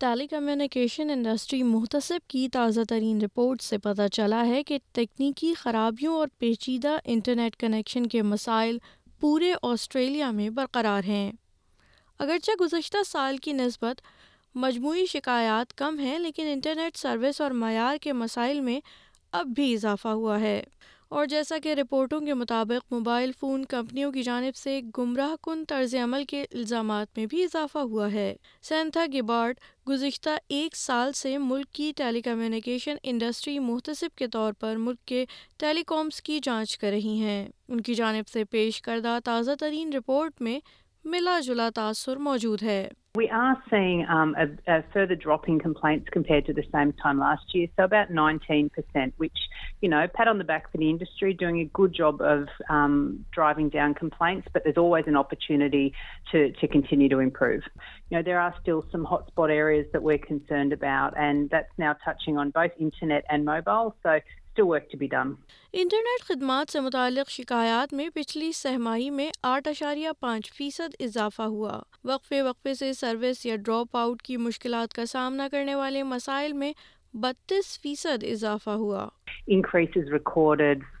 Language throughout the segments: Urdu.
ٹیلی کمیونیکیشن انڈسٹری محتسب کی تازہ ترین رپورٹ سے پتہ چلا ہے کہ تکنیکی خرابیوں اور پیچیدہ انٹرنیٹ کنکشن کے مسائل پورے آسٹریلیا میں برقرار ہیں اگرچہ گزشتہ سال کی نسبت مجموعی شکایات کم ہیں لیکن انٹرنیٹ سروس اور معیار کے مسائل میں اب بھی اضافہ ہوا ہے اور جیسا کہ رپورٹوں کے مطابق موبائل فون کمپنیوں کی جانب سے گمراہ کن طرز عمل کے الزامات میں بھی اضافہ ہوا ہے سینتھا گبارٹ گزشتہ ایک سال سے ملک کی ٹیلی کمیونیکیشن انڈسٹری محتسب کے طور پر ملک کے ٹیلی کامس کی جانچ کر رہی ہیں ان کی جانب سے پیش کردہ تازہ ترین رپورٹ میں ملا جلا تاثر موجود ہے we are seeing further dropping complaints compare to this time time last year so about nineteen percent which you know peer on the back for industry doing a good job of driving down complaints but is always an opportunity to continue to improve you there are still some hot spot areas that we concerned about and that's now touching on by internet and mobile so internet خدمات سے متعلق شکایات میں پچھلی سہ ماہی میں آٹھ اشاریہ پانچ فیصد اضافہ ہوا وقفے وقفے سے سروس یا ڈراپ آؤٹ کی مشکلات کا سامنا کرنے والے مسائل میں بتیس فیصد اضافہ ہوا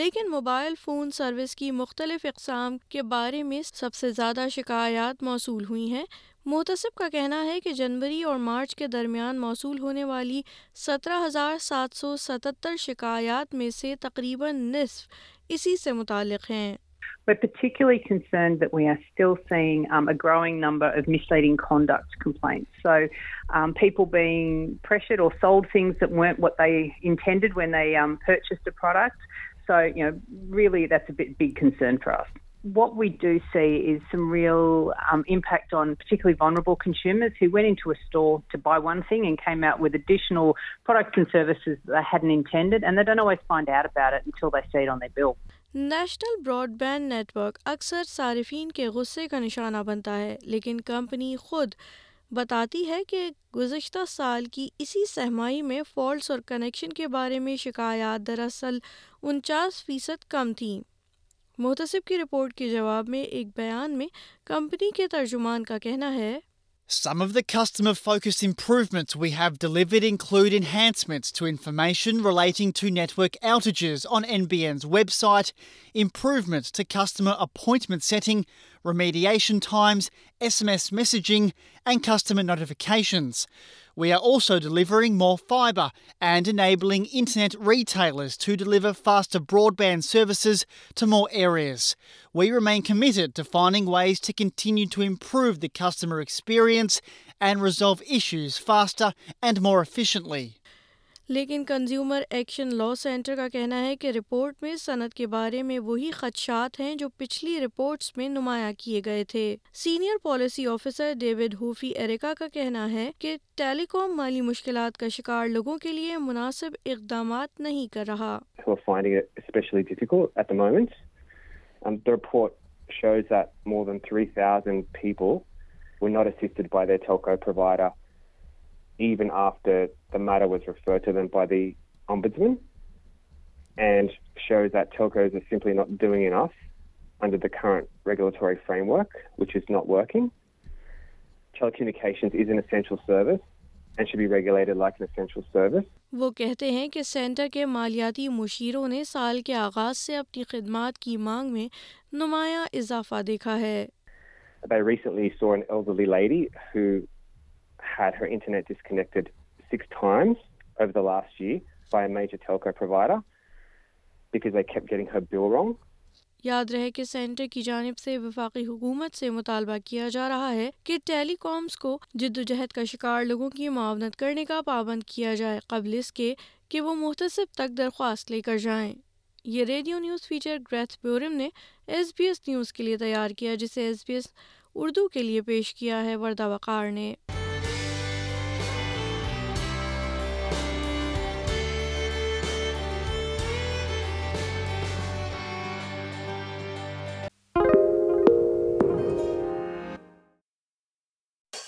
لیکن موبائل فون سروس کی مختلف اقسام کے بارے میں سب سے زیادہ شکایات موصول ہوئی ہیں محتسب کا کہنا ہے کہ جنوری اور مارچ کے درمیان موصول ہونے والی سترہ ہزار سات سو ستتر شکایات میں سے تقریباً نصف اسی سے متعلق ہیں So, you know, really that's a bit, big concern for us. What we do see is some real um, impact on particularly vulnerable consumers who went into a store to buy one thing and came out with additional products and services that they hadn't intended and they don't always find out about it until they see it on their bill. National broadband network اکثر صارفین کے غصے کا نشانہ بنتا ہے لیکن کمپنی خود بتاتی ہے کہ گزشتہ سال کی اسی سہمائی میں فالٹس اور کنکشن کے بارے میں شکایات دراصل انچاس فیصد کم تھیں محتسب کی رپورٹ کے جواب میں ایک بیان میں کمپنی کے ترجمان کا کہنا ہے some of the customer focus improvements we have delivering cloud in hands maids through information row lighting through network ایل ٹیچیز on N B S website improvements to customer appointment setting row mediation times S M S messaging and customer notifications We are also delivering more fibre and enabling internet retailers to deliver faster broadband services to more areas. We remain committed to finding ways to continue to improve the customer experience and resolve issues faster and more efficiently. لیکن کنزیومر ایکشن لا سینٹر کا کہنا ہے کہ رپورٹ میں صنعت کے بارے میں وہی خدشات ہیں جو پچھلی رپورٹس میں نمایاں کیے گئے تھے senior policy officer David Hoffy Erica کا کہنا ہے کہ ٹیلی کام مالی مشکلات کا شکار لوگوں کے لیے مناسب اقدامات نہیں کر رہا um, shows that more than 3,000 people were not assisted by their telco provider even after the the the matter was referred to them by Ombudsman and shows that telcos are simply not not doing enough under current regulatory framework, which is working. وہ کہتے ہیں کہ سینٹر کے مالیاتی مشیروں نے سال کے آغاز سے اپنی خدمات کی مانگ میں نمایاں اضافہ دیکھا ہے. had her her internet disconnected six times over the last year by a major telco provider because they kept getting bill wrong. یاد رہے کہ سینٹر کی جانب سے وفاقی حکومت سے مطالبہ کیا جا رہا ہے کہ ٹیلی کامز کو جد و جہد کا شکار لوگوں کی معاونت کرنے کا پابند کیا جائے قبل اس کے کہ وہ محتسب تک درخواست لے کر جائیں یہ ریڈیو نیوز فیچر گریتھ بیورم نے ایس بی ایس نیوز کے لیے تیار کیا جسے ایس بی ایس اردو کے لیے پیش کیا ہے وردہ وقار نے